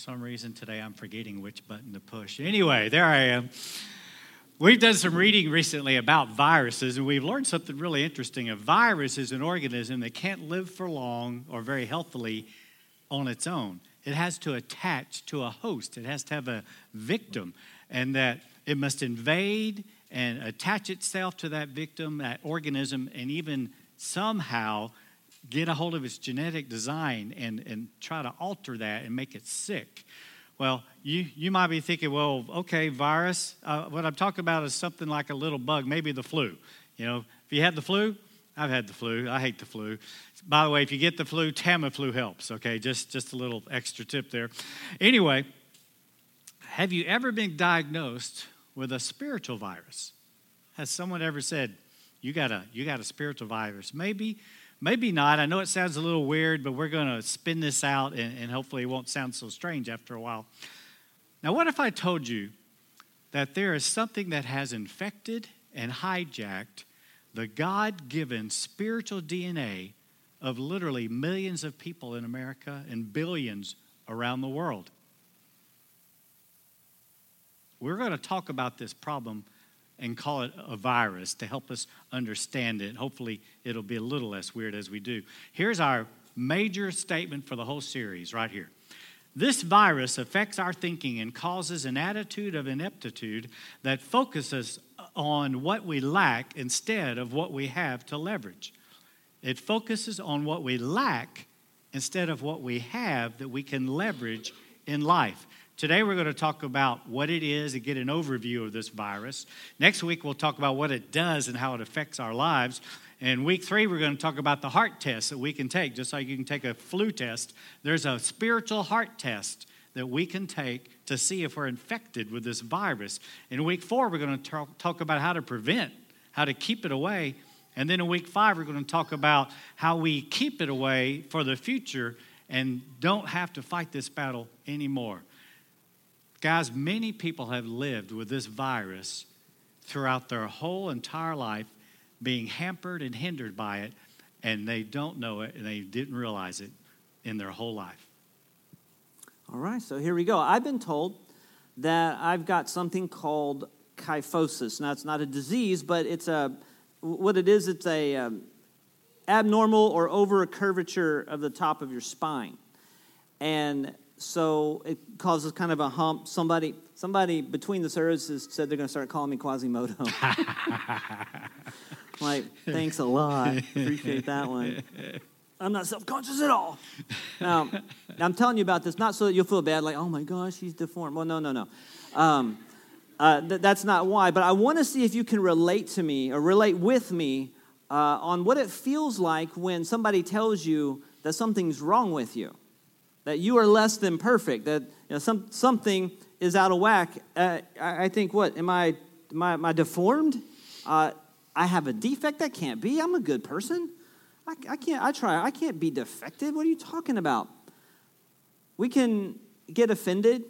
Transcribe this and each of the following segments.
some reason today I'm forgetting which button to push. Anyway, there I am. We've done some reading recently about viruses, and we've learned something really interesting. A virus is an organism that can't live for long or very healthily on its own. It has to attach to a host, it has to have a victim, and that it must invade and attach itself to that victim, that organism, and even somehow get a hold of its genetic design and, and try to alter that and make it sick. Well, you, you might be thinking, well, okay, virus. Uh, what I'm talking about is something like a little bug, maybe the flu. You know, if you had the flu, I've had the flu. I hate the flu. By the way, if you get the flu, Tamiflu helps. Okay, just just a little extra tip there. Anyway, have you ever been diagnosed with a spiritual virus? Has someone ever said you got a you got a spiritual virus? Maybe Maybe not. I know it sounds a little weird, but we're going to spin this out and, and hopefully it won't sound so strange after a while. Now, what if I told you that there is something that has infected and hijacked the God given spiritual DNA of literally millions of people in America and billions around the world? We're going to talk about this problem and call it a virus to help us understand it. Hopefully, it'll be a little less weird as we do. Here's our major statement for the whole series right here. This virus affects our thinking and causes an attitude of ineptitude that focuses on what we lack instead of what we have to leverage. It focuses on what we lack instead of what we have that we can leverage in life. Today, we're going to talk about what it is and get an overview of this virus. Next week, we'll talk about what it does and how it affects our lives. And week three, we're going to talk about the heart test that we can take, just like you can take a flu test. There's a spiritual heart test that we can take to see if we're infected with this virus. In week four, we're going to talk, talk about how to prevent, how to keep it away. And then in week five, we're going to talk about how we keep it away for the future and don't have to fight this battle anymore. Guys, many people have lived with this virus throughout their whole entire life, being hampered and hindered by it, and they don't know it and they didn't realize it in their whole life. All right, so here we go. I've been told that I've got something called kyphosis. Now, it's not a disease, but it's a what it is. It's a um, abnormal or over a curvature of the top of your spine, and so it causes kind of a hump. Somebody, somebody between the services said they're going to start calling me Quasimodo. like, thanks a lot. Appreciate that one. I'm not self conscious at all. Now, I'm telling you about this not so that you'll feel bad, like, oh my gosh, he's deformed. Well, no, no, no. Um, uh, th- that's not why. But I want to see if you can relate to me or relate with me uh, on what it feels like when somebody tells you that something's wrong with you that you are less than perfect, that you know, some, something is out of whack. Uh, I, I, think, what? Am I, am I, am I deformed? Uh, I have a defect? That can't be. I'm a good person. I, I can't, I try, I can't be defective. What are you talking about? We can get offended.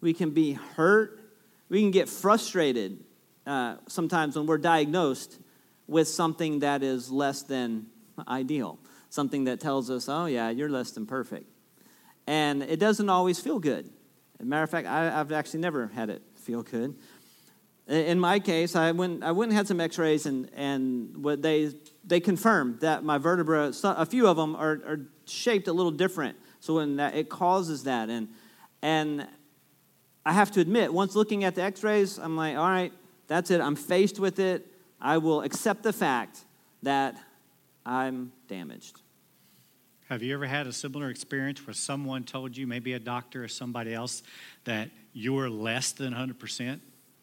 We can be hurt. We can get frustrated uh, sometimes when we're diagnosed with something that is less than ideal, something that tells us, oh, yeah, you're less than perfect and it doesn't always feel good. Matter of fact, I, have actually never had it feel good. In my case, I went, I went and had some X-rays, and and what they they confirmed that my vertebra, a few of them are, are shaped a little different. So when that, it causes that, and and I have to admit, once looking at the X-rays, I'm like, all right, that's it. I'm faced with it. I will accept the fact that I'm damaged. Have you ever had a similar experience where someone told you, maybe a doctor or somebody else, that you were less than 100%,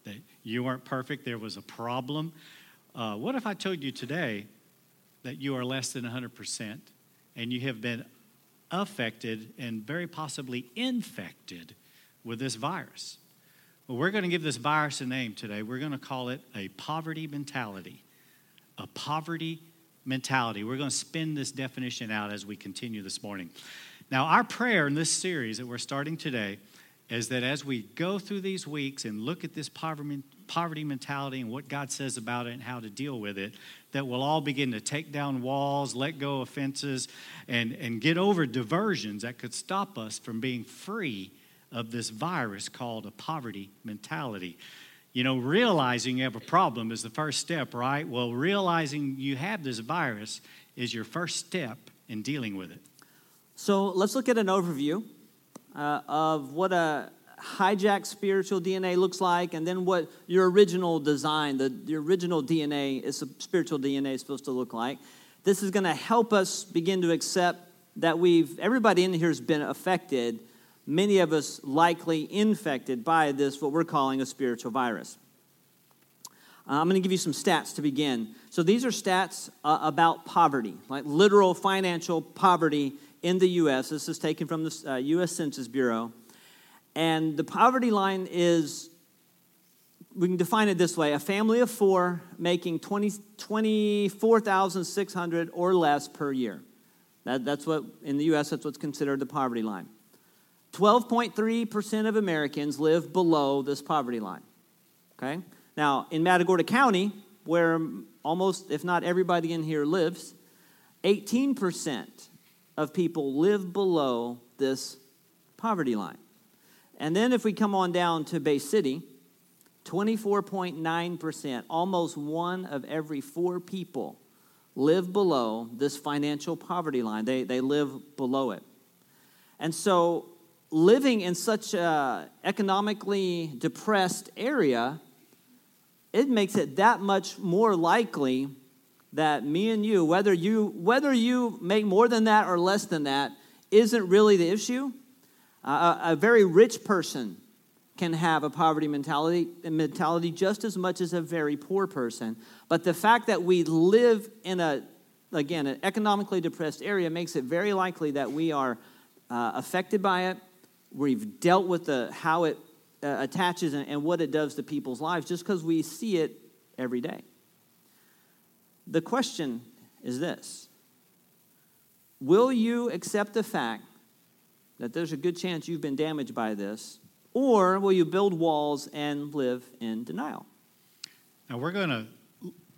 that you weren't perfect, there was a problem? Uh, what if I told you today that you are less than 100% and you have been affected and very possibly infected with this virus? Well, we're going to give this virus a name today. We're going to call it a poverty mentality. A poverty mentality. We're going to spin this definition out as we continue this morning. Now, our prayer in this series that we're starting today is that as we go through these weeks and look at this poverty mentality and what God says about it and how to deal with it, that we'll all begin to take down walls, let go of fences, and, and get over diversions that could stop us from being free of this virus called a poverty mentality. You know, realizing you have a problem is the first step, right? Well, realizing you have this virus is your first step in dealing with it. So let's look at an overview uh, of what a hijacked spiritual DNA looks like, and then what your original design, the, the original DNA, is spiritual DNA is supposed to look like. This is going to help us begin to accept that we've everybody in here has been affected many of us likely infected by this, what we're calling a spiritual virus. Uh, I'm going to give you some stats to begin. So, these are stats uh, about poverty, like literal financial poverty in the U.S. This is taken from the uh, U.S. Census Bureau. And the poverty line is, we can define it this way a family of four making 20, 24,600 or less per year. That, that's what, in the U.S., that's what's considered the poverty line. 12.3% of Americans live below this poverty line. Okay? Now, in Matagorda County, where almost, if not everybody in here lives, 18% of people live below this poverty line. And then if we come on down to Bay City, 24.9%, almost one of every four people live below this financial poverty line. They, they live below it. And so living in such an economically depressed area, it makes it that much more likely that me and you, whether you whether you make more than that or less than that, isn't really the issue. Uh, a, a very rich person can have a poverty mentality mentality just as much as a very poor person. But the fact that we live in a again an economically depressed area makes it very likely that we are uh, affected by it we've dealt with the how it uh, attaches and, and what it does to people's lives just because we see it every day. The question is this Will you accept the fact that there's a good chance you've been damaged by this, or will you build walls and live in denial? Now, we're going to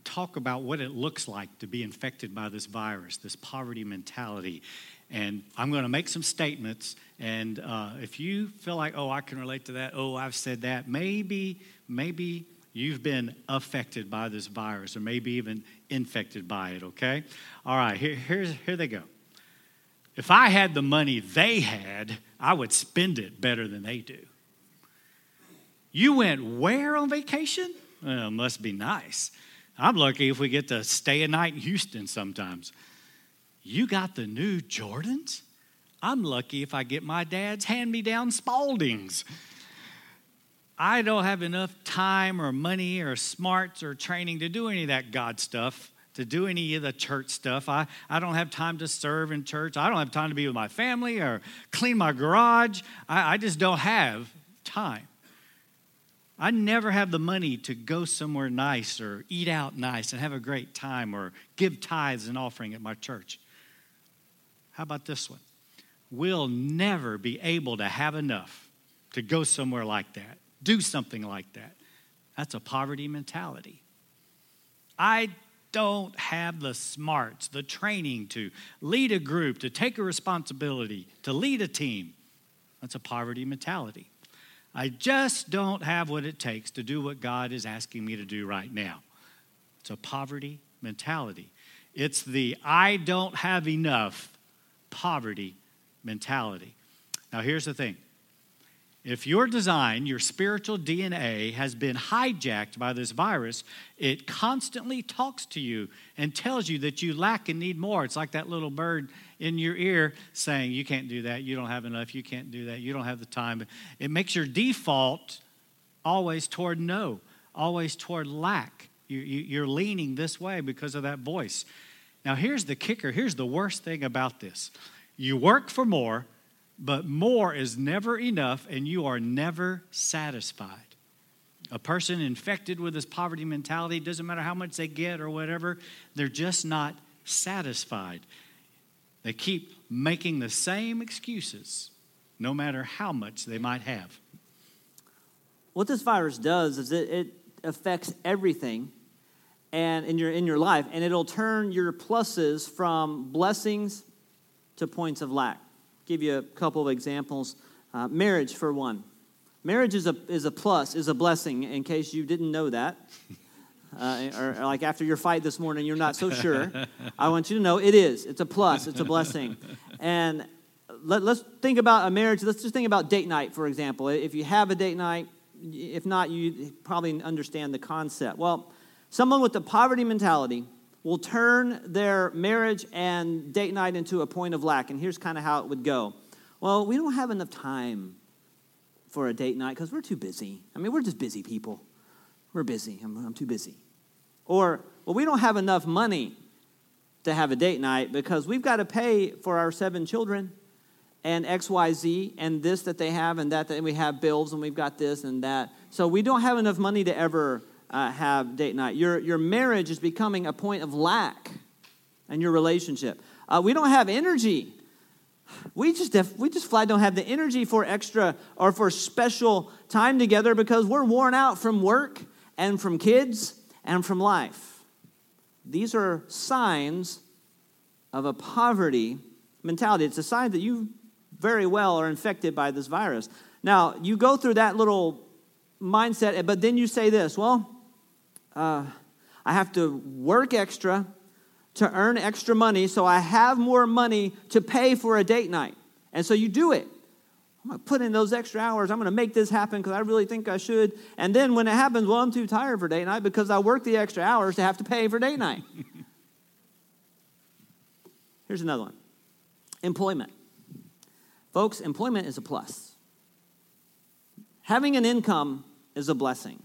talk about what it looks like to be infected by this virus, this poverty mentality. And I'm going to make some statements. And uh, if you feel like, oh, I can relate to that, oh, I've said that, maybe, maybe you've been affected by this virus or maybe even infected by it, okay? All right, here, here's, here they go. If I had the money they had, I would spend it better than they do. You went where on vacation? Well, must be nice. I'm lucky if we get to stay a night in Houston sometimes. You got the new Jordans? I'm lucky if I get my dad's hand me down Spaldings. I don't have enough time or money or smarts or training to do any of that God stuff, to do any of the church stuff. I, I don't have time to serve in church. I don't have time to be with my family or clean my garage. I, I just don't have time. I never have the money to go somewhere nice or eat out nice and have a great time or give tithes and offering at my church. How about this one? We'll never be able to have enough to go somewhere like that, do something like that. That's a poverty mentality. I don't have the smarts, the training to lead a group, to take a responsibility, to lead a team. That's a poverty mentality. I just don't have what it takes to do what God is asking me to do right now. It's a poverty mentality. It's the I don't have enough poverty mentality. Now, here's the thing if your design, your spiritual DNA, has been hijacked by this virus, it constantly talks to you and tells you that you lack and need more. It's like that little bird in your ear saying, You can't do that, you don't have enough, you can't do that, you don't have the time. It makes your default always toward no, always toward lack. You, are leaning this way because of that voice. Now, here's the kicker here's the worst thing about this you work for more, but more is never enough, and you are never satisfied. A person infected with this poverty mentality, doesn't matter how much they get or whatever, they're just not satisfied. They keep making the same excuses, no matter how much they might have. What this virus does is it, it affects everything and in your in your life and it'll turn your pluses from blessings to points of lack. Give you a couple of examples. Uh, marriage for one. Marriage is a is a plus is a blessing in case you didn't know that. Uh, or, or like after your fight this morning you're not so sure. I want you to know it is. It's a plus. It's a blessing. And let, us think about a marriage. Let's just think about date night for example. If you have a date night if not you probably understand the concept. Well Someone with a poverty mentality will turn their marriage and date night into a point of lack. And here's kind of how it would go. Well, we don't have enough time for a date night because we're too busy. I mean, we're just busy people. We're busy. I'm, I'm too busy. Or, well, we don't have enough money to have a date night because we've got to pay for our seven children and XYZ and this that they have and that, that we have bills and we've got this and that. So we don't have enough money to ever uh, have date night. Your, your marriage is becoming a point of lack in your relationship. Uh, we don't have energy. We just, we just flat don't have the energy for extra or for special time together because we're worn out from work and from kids and from life. These are signs of a poverty mentality. It's a sign that you very well are infected by this virus. Now, you go through that little mindset, but then you say this well, uh, I have to work extra to earn extra money so I have more money to pay for a date night. And so you do it. I'm going to put in those extra hours. I'm going to make this happen because I really think I should. And then when it happens, well, I'm too tired for date night because I worked the extra hours to have to pay for date night. Here's another one employment. Folks, employment is a plus. Having an income is a blessing.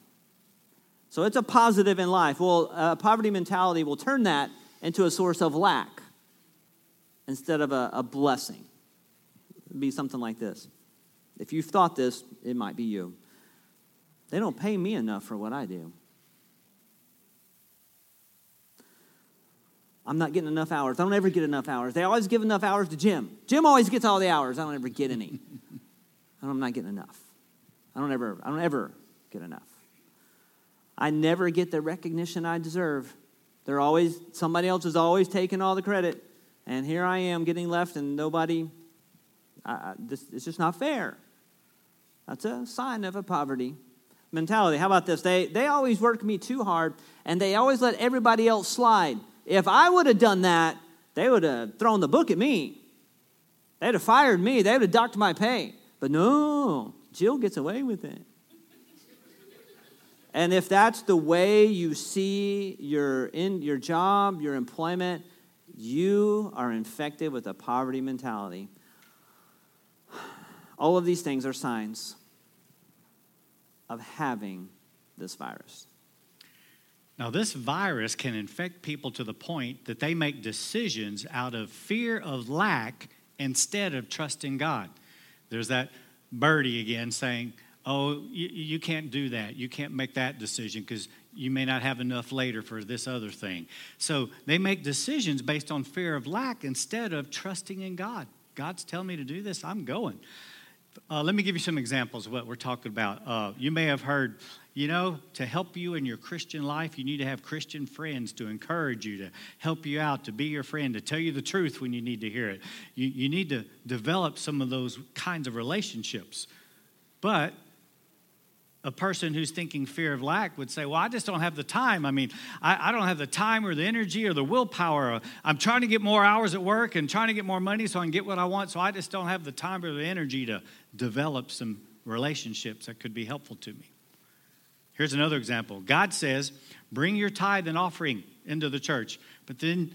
So it's a positive in life. Well, a poverty mentality will turn that into a source of lack instead of a, a blessing. It'd be something like this. If you've thought this, it might be you. They don't pay me enough for what I do. I'm not getting enough hours. I don't ever get enough hours. They always give enough hours to Jim. Jim always gets all the hours. I don't ever get any. I'm not getting enough. I don't ever, I don't ever get enough. I never get the recognition I deserve. They're always somebody else is always taking all the credit, and here I am getting left, and nobody. I, this, it's just not fair. That's a sign of a poverty mentality. How about this? They they always work me too hard, and they always let everybody else slide. If I would have done that, they would have thrown the book at me. They'd have fired me. They would have docked my pay. But no, Jill gets away with it. And if that's the way you see your, in, your job, your employment, you are infected with a poverty mentality. All of these things are signs of having this virus. Now, this virus can infect people to the point that they make decisions out of fear of lack instead of trusting God. There's that birdie again saying, oh, you, you can't do that. You can't make that decision because you may not have enough later for this other thing. So they make decisions based on fear of lack instead of trusting in God. God's telling me to do this, I'm going. Uh, let me give you some examples of what we're talking about. Uh, you may have heard, you know, to help you in your Christian life, you need to have Christian friends to encourage you, to help you out, to be your friend, to tell you the truth when you need to hear it. You, you need to develop some of those kinds of relationships. But a person who's thinking fear of lack would say, Well, I just don't have the time. I mean, I, I, don't have the time or the energy or the willpower. I'm trying to get more hours at work and trying to get more money so I can get what I want. So I just don't have the time or the energy to develop some relationships that could be helpful to me. Here's another example God says, Bring your tithe and offering into the church. But then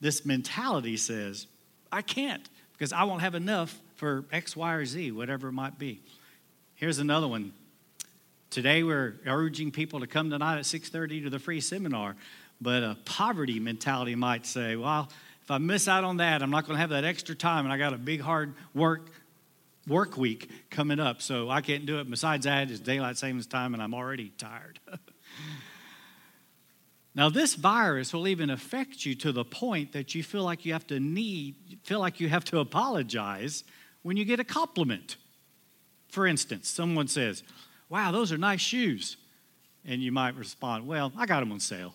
this mentality says, I can't because I won't have enough for X, Y, or Z, whatever it might be. Here's another one Today we're urging people to come tonight at 6:30 to the free seminar, but a poverty mentality might say, "Well, if I miss out on that, I'm not going to have that extra time, and I got a big hard work work week coming up, so I can't do it. Besides that, it's daylight savings time, and I'm already tired." Now, this virus will even affect you to the point that you feel like you have to need, feel like you have to apologize when you get a compliment. For instance, someone says, Wow, those are nice shoes. And you might respond, Well, I got them on sale.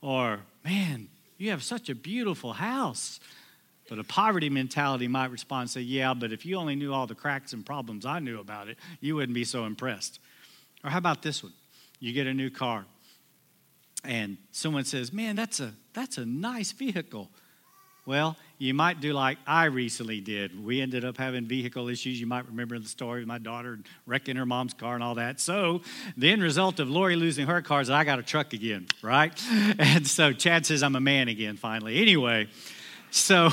Or, Man, you have such a beautiful house. But a poverty mentality might respond and say, Yeah, but if you only knew all the cracks and problems I knew about it, you wouldn't be so impressed. Or how about this one? You get a new car, and someone says, Man, that's a, that's a nice vehicle. Well, you might do like I recently did. We ended up having vehicle issues. You might remember the story of my daughter wrecking her mom's car and all that. So, the end result of Lori losing her car is I got a truck again, right? And so Chad says I'm a man again finally. Anyway, so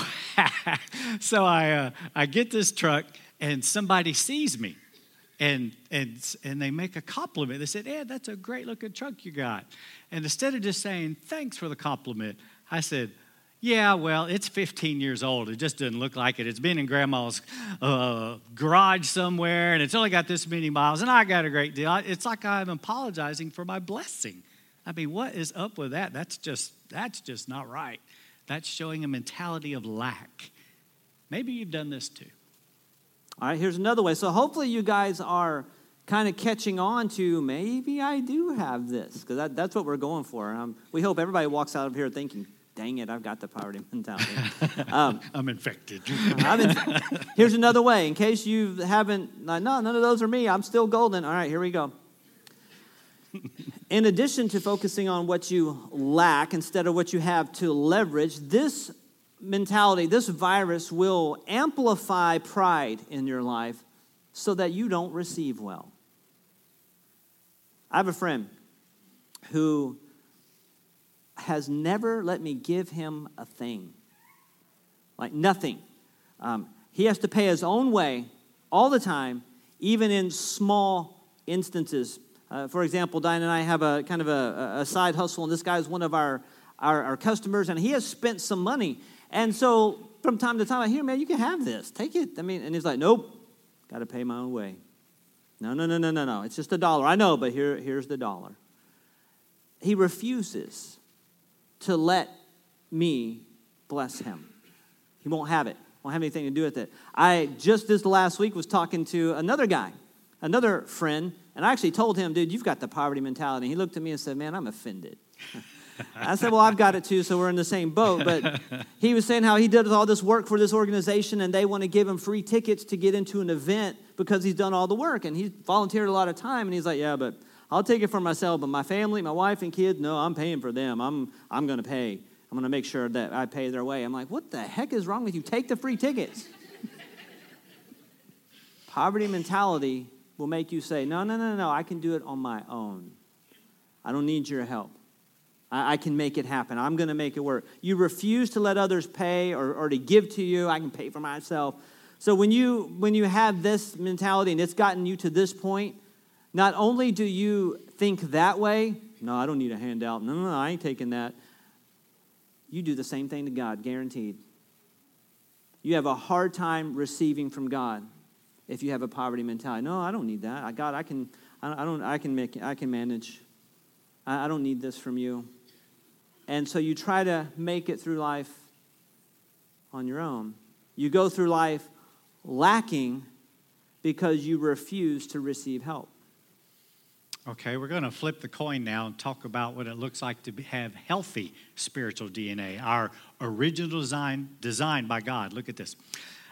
so I uh, I get this truck and somebody sees me and and and they make a compliment. They said, "Ed, that's a great looking truck you got." And instead of just saying thanks for the compliment, I said, "Yeah, well, it's 15 years old. It just doesn't look like it. It's been in Grandma's uh, garage somewhere, and it's only got this many miles, and I got a great deal. It's like I'm apologizing for my blessing. I mean, what is up with that? That's just that's just not right." That's showing a mentality of lack. Maybe you've done this too. All right, here's another way. So hopefully you guys are kind of catching on to maybe I do have this, because that, that's what we're going for. Um, we hope everybody walks out of here thinking, dang it, I've got the poverty mentality. Um, I'm infected. I'm here's another way, in case you haven't, no, none of those are me, I'm still golden. All right, here we go. In addition to focusing on what you lack instead of what you have to leverage, this mentality, this virus will amplify pride in your life so that you don't receive well. I have a friend who has never let me give him a thing, like nothing. Um, he has to pay his own way all the time, even in small instances. Uh, for example, Diane and I have a kind of a, a side hustle, and this guy is one of our, our, our, customers, and he has spent some money. And so from time to time, I hear, man, you can have this. Take it. I mean, and he's like, nope, got to pay my own way. No, no, no, no, no, no. It's just a dollar. I know, but here, here's the dollar. He refuses to let me bless him. He won't have it. Won't have anything to do with it. I just this last week was talking to another guy, another friend and I actually told him, dude, you've got the poverty mentality. He looked at me and said, man, I'm offended. I said, well, I've got it too, so we're in the same boat. But he was saying how he did all this work for this organization and they want to give him free tickets to get into an event because he's done all the work and he's volunteered a lot of time. And he's like, yeah, but I'll take it for myself, but my family, my wife and kids, no, I'm paying for them. I'm, I'm going to pay. I'm going to make sure that I pay their way. I'm like, what the heck is wrong with you? Take the free tickets. Poverty mentality will make you say, No, no, no, no, I can do it on my own. I don't need your help. I, I can make it happen. I'm going to make it work. You refuse to let others pay or, or to give to you. I can pay for myself. So when you when you have this mentality and it's gotten you to this point, not only do you think that way, no, I don't need a handout. No, no, no, I ain't taking that. You do the same thing to God, guaranteed. You have a hard time receiving from God if you have a poverty mentality. No, I don't need that. I, God, I can, I don't, I can make, I can manage. I, I don't need this from you. And so you try to make it through life on your own. You go through life lacking because you refuse to receive help. Okay, we're going to flip the coin now and talk about what it looks like to have healthy spiritual DNA, our original design designed by God. Look at this.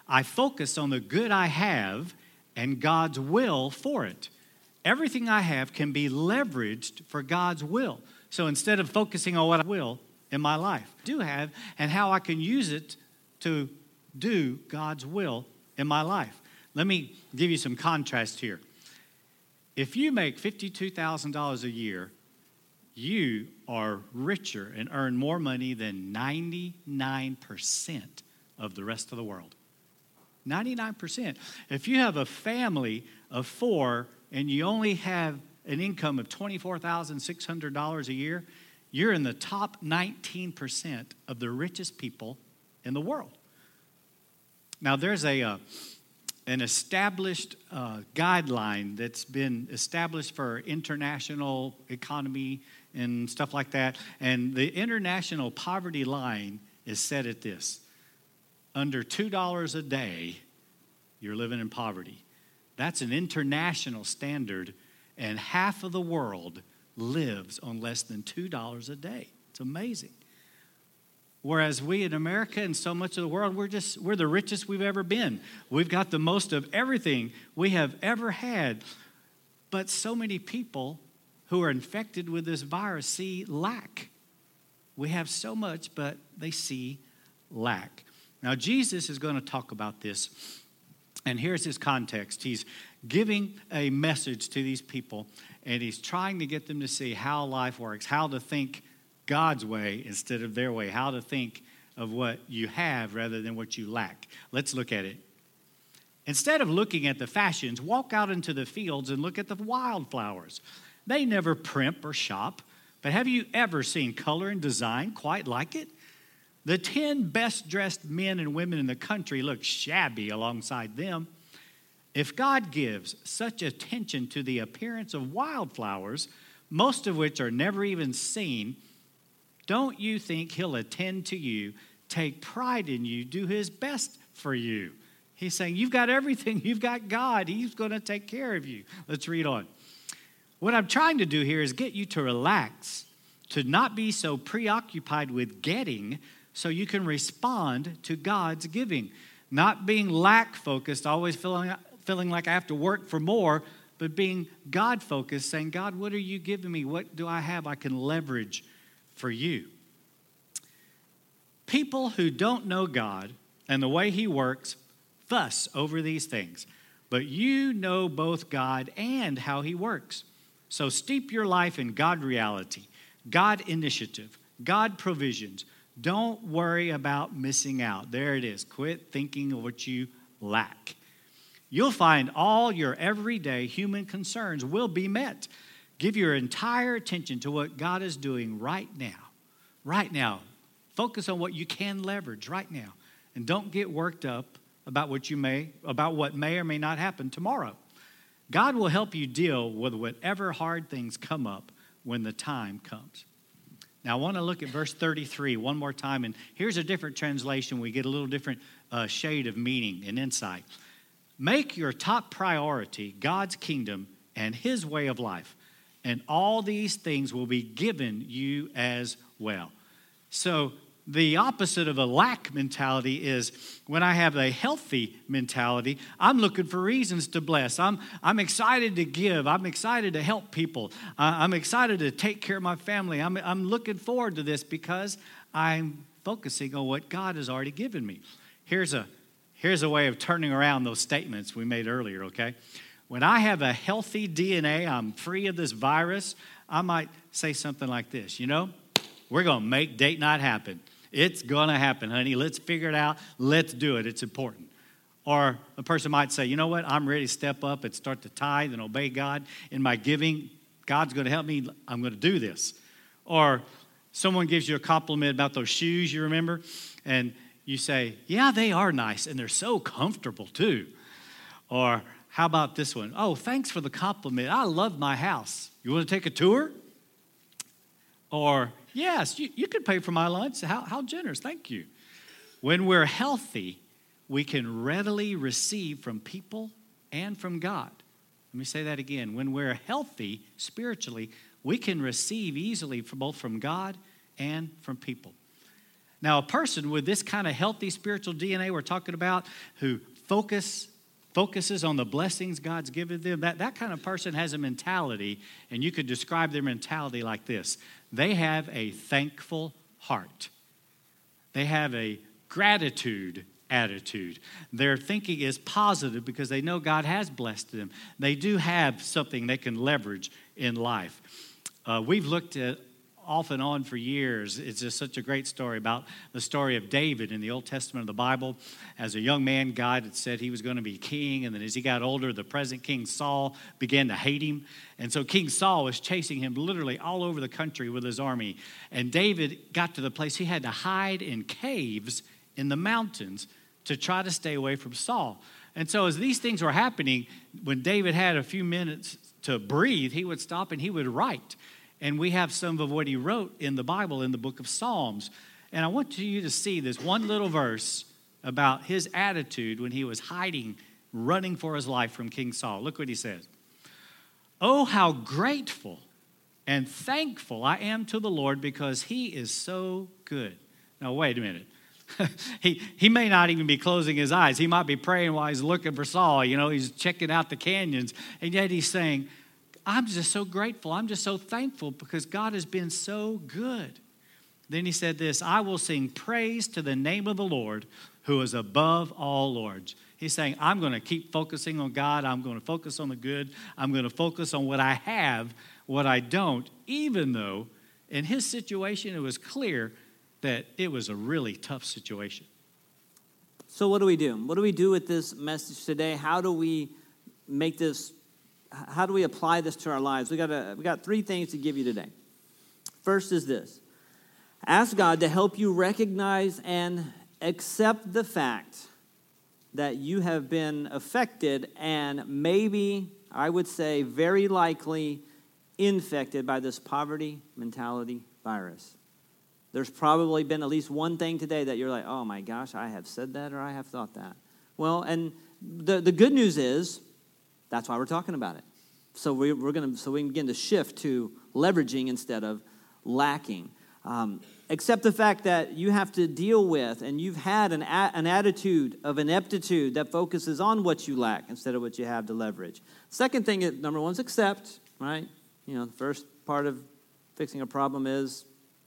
I focus on the good I have and God's will for it. Everything I have can be leveraged for God's will. So instead of focusing on what I will in my life, do have and how I can use it to do God's will in my life. Let me give you some contrast here. If you make $52,000 a year, you are richer and earn more money than 99% of the rest of the world. 99%. If you have a family of four and you only have an income of $24,600 a year, you're in the top 19% of the richest people in the world. Now, there's a, uh, an established uh, guideline that's been established for international economy and stuff like that. And the international poverty line is set at this under $2 a day, you're living in poverty. That's an international standard. and half of the world lives on less than $2 a day. It's amazing. Whereas we in America and so much of the world, we're just, we're the richest we've ever been. We've got the most of everything we have ever had. But so many people who are infected with this virus see lack. We have so much, but they see lack. Now, Jesus is going to talk about this. And here's his context. He's giving a message to these people, and he's trying to get them to see how life works, how to think God's way instead of their way, how to think of what you have rather than what you lack. Let's look at it. Instead of looking at the fashions, walk out into the fields and look at the wildflowers. They never primp or shop, but have you ever seen color and design quite like it? The 10 best dressed men and women in the country look shabby alongside them. If God gives such attention to the appearance of wildflowers, most of which are never even seen, don't you think He'll attend to you, take pride in you, do His best for you? He's saying, You've got everything, you've got God, He's going to take care of you. Let's read on. What I'm trying to do here is get you to relax, to not be so preoccupied with getting, so you can respond to God's giving. Not being lack focused, always feeling, feeling like I have to work for more, but being God focused, saying, God, what are you giving me? What do I have I can leverage for you? People who don't know God and the way He works fuss over these things, but you know both God and how He works. So steep your life in God reality, God initiative, God provisions. Don't worry about missing out. There it is. Quit thinking of what you lack. You'll find all your everyday human concerns will be met. Give your entire attention to what God is doing right now. Right now. Focus on what you can leverage right now. And don't get worked up about what you may about what may or may not happen tomorrow. God will help you deal with whatever hard things come up when the time comes. Now, I want to look at verse 33 one more time, and here's a different translation. We get a little different uh, shade of meaning and insight. Make your top priority God's kingdom and His way of life, and all these things will be given you as well. So, the opposite of a lack mentality is when I have a healthy mentality, I'm looking for reasons to bless. I'm, I'm excited to give. I'm excited to help people. I'm excited to take care of my family. I'm, I'm looking forward to this because I'm focusing on what God has already given me. Here's a, here's a way of turning around those statements we made earlier, okay? When I have a healthy DNA, I'm free of this virus, I might say something like this You know, we're going to make date night happen. It's going to happen, honey. Let's figure it out. Let's do it. It's important. Or a person might say, you know what? I'm ready to step up and start to tithe and obey God in my giving. God's going to help me. I'm going to do this. Or someone gives you a compliment about those shoes you remember, and you say, yeah, they are nice and they're so comfortable too. Or how about this one? Oh, thanks for the compliment. I love my house. You want to take a tour? Or Yes, you, you could pay for my lunch. How, how generous. Thank you. When we're healthy, we can readily receive from people and from God. Let me say that again. When we're healthy spiritually, we can receive easily from both from God and from people. Now, a person with this kind of healthy spiritual DNA we're talking about, who focus focuses on the blessings God's given them, that, that kind of person has a mentality, and you could describe their mentality like this they have a thankful heart. They have a gratitude attitude. Their thinking is positive because they know God has blessed them. They do have something they can leverage in life. Uh, we've looked at off and on for years. It's just such a great story about the story of David in the Old Testament of the Bible. As a young man, God had said he was going to be king, and then as he got older, the present king Saul began to hate him. And so King Saul was chasing him literally all over the country with his army. And David got to the place he had to hide in caves in the mountains to try to stay away from Saul. And so, as these things were happening, when David had a few minutes to breathe, he would stop and he would write. And we have some of what he wrote in the Bible in the book of Psalms. And I want you to see this one little verse about his attitude when he was hiding, running for his life from King Saul. Look what he says Oh, how grateful and thankful I am to the Lord because he is so good. Now, wait a minute. he, he may not even be closing his eyes. He might be praying while he's looking for Saul. You know, he's checking out the canyons. And yet he's saying, I'm just so grateful. I'm just so thankful because God has been so good. Then he said this I will sing praise to the name of the Lord who is above all lords. He's saying, I'm going to keep focusing on God. I'm going to focus on the good. I'm going to focus on what I have, what I don't, even though in his situation it was clear that it was a really tough situation. So, what do we do? What do we do with this message today? How do we make this, how do we apply this to our lives? We got, a, we got three things to give you today. First is this ask God to help you recognize and accept the fact that you have been affected and maybe, I would say, very likely infected by this poverty mentality virus. There's probably been at least one thing today that you're like, oh my gosh, I have said that or I have thought that. Well, and the, the good news is that's why we're talking about it. So we, we're going to so we can begin to shift to leveraging instead of lacking. Um, accept the fact that you have to deal with and you've had an, a, an attitude of ineptitude that focuses on what you lack instead of what you have to leverage. Second thing, number one is accept, right? You know, the first part of fixing a problem is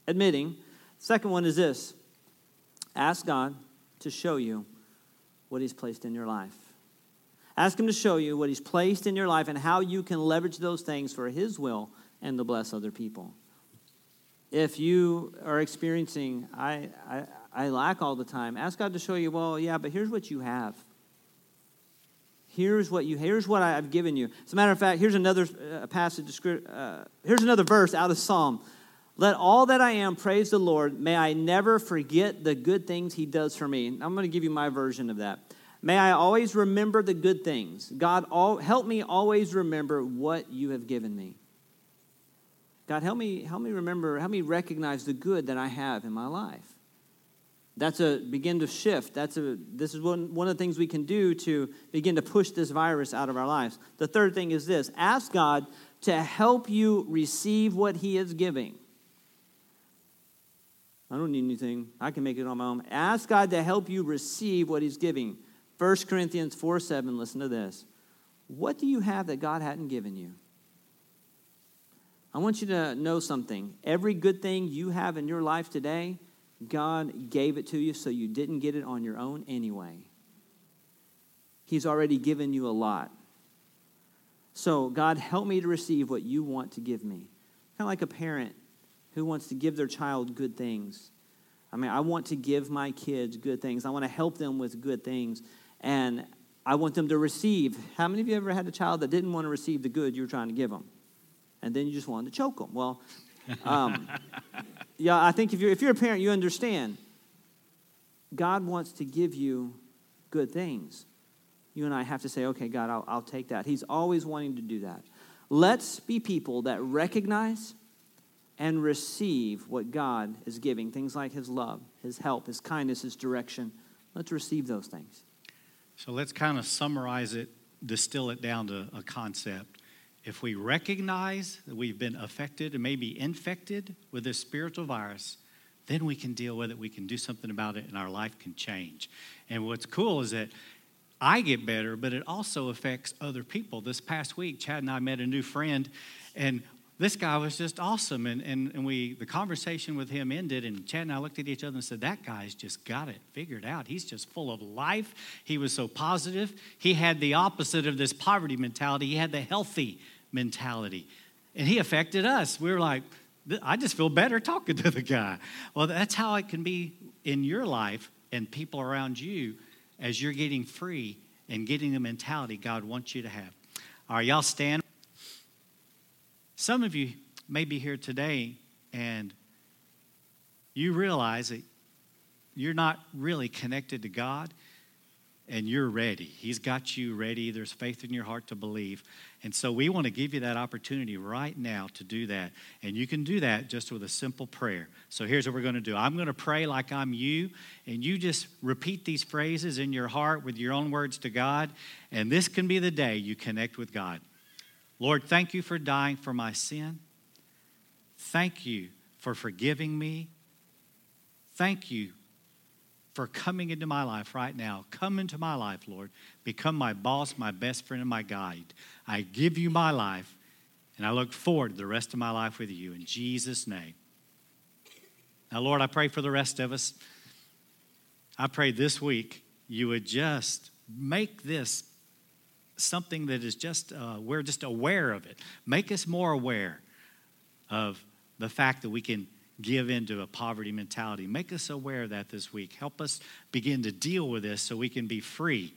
admitting. Second one is this ask God to show you what He's placed in your life. Ask Him to show you what He's placed in your life and how you can leverage those things for His will and to bless other people. If you are experiencing, I, I, I lack all the time, ask God to show you, well, yeah, but here's what you have. Here's what you. Here's what I've given you. As a matter of fact, here's another uh, passage. Uh, here's another verse out of Psalm let all that I am praise the Lord. May I never forget the good things He does for me. I'm going to give you my version of that. May I always remember the good things. God, all, help me always remember what you have given me. God, help me, help me remember, help me recognize the good that I have in my life. That's a begin to shift. That's a this is one, one of the things we can do to begin to push this virus out of our lives. The third thing is this ask God to help you receive what He is giving. I don't need anything. I can make it on my own. Ask God to help you receive what He's giving. 1 Corinthians 4 7, listen to this. What do you have that God hadn't given you? I want you to know something. Every good thing you have in your life today, God gave it to you so you didn't get it on your own anyway. He's already given you a lot. So, God, help me to receive what you want to give me. Kind of like a parent who wants to give their child good things? I mean, I want to give my kids good things. I want to help them with good things. And I want them to receive. How many of you ever had a child that didn't want to receive the good you were trying to give them? And then you just wanted to choke them? Well, um, yeah, I think if you're, if you're a parent, you understand. God wants to give you good things. You and I have to say, okay, God, I'll, I'll take that. He's always wanting to do that. Let's be people that recognize and receive what God is giving things like His love, His help, His kindness, His direction. Let's receive those things. So let's kind of summarize it, distill it down to a concept. If we recognize that we've been affected and maybe infected with this spiritual virus, then we can deal with it. We can do something about it, and our life can change. And what's cool is that I get better, but it also affects other people. This past week, Chad and I met a new friend, and this guy was just awesome. And, and, and we the conversation with him ended, and Chad and I looked at each other and said, That guy's just got it figured out. He's just full of life. He was so positive. He had the opposite of this poverty mentality, he had the healthy mentality. And he affected us. We were like, I just feel better talking to the guy. Well, that's how it can be in your life and people around you as you're getting free and getting the mentality God wants you to have. All right, y'all stand. Some of you may be here today and you realize that you're not really connected to God and you're ready. He's got you ready. There's faith in your heart to believe. And so we want to give you that opportunity right now to do that. And you can do that just with a simple prayer. So here's what we're going to do I'm going to pray like I'm you, and you just repeat these phrases in your heart with your own words to God. And this can be the day you connect with God. Lord, thank you for dying for my sin. Thank you for forgiving me. Thank you for coming into my life right now. Come into my life, Lord. Become my boss, my best friend, and my guide. I give you my life, and I look forward to the rest of my life with you. In Jesus' name. Now, Lord, I pray for the rest of us. I pray this week you would just make this something that is just, uh, we're just aware of it. Make us more aware of the fact that we can give into a poverty mentality. Make us aware of that this week. Help us begin to deal with this so we can be free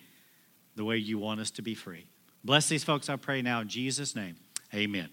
the way you want us to be free. Bless these folks, I pray now in Jesus' name. Amen.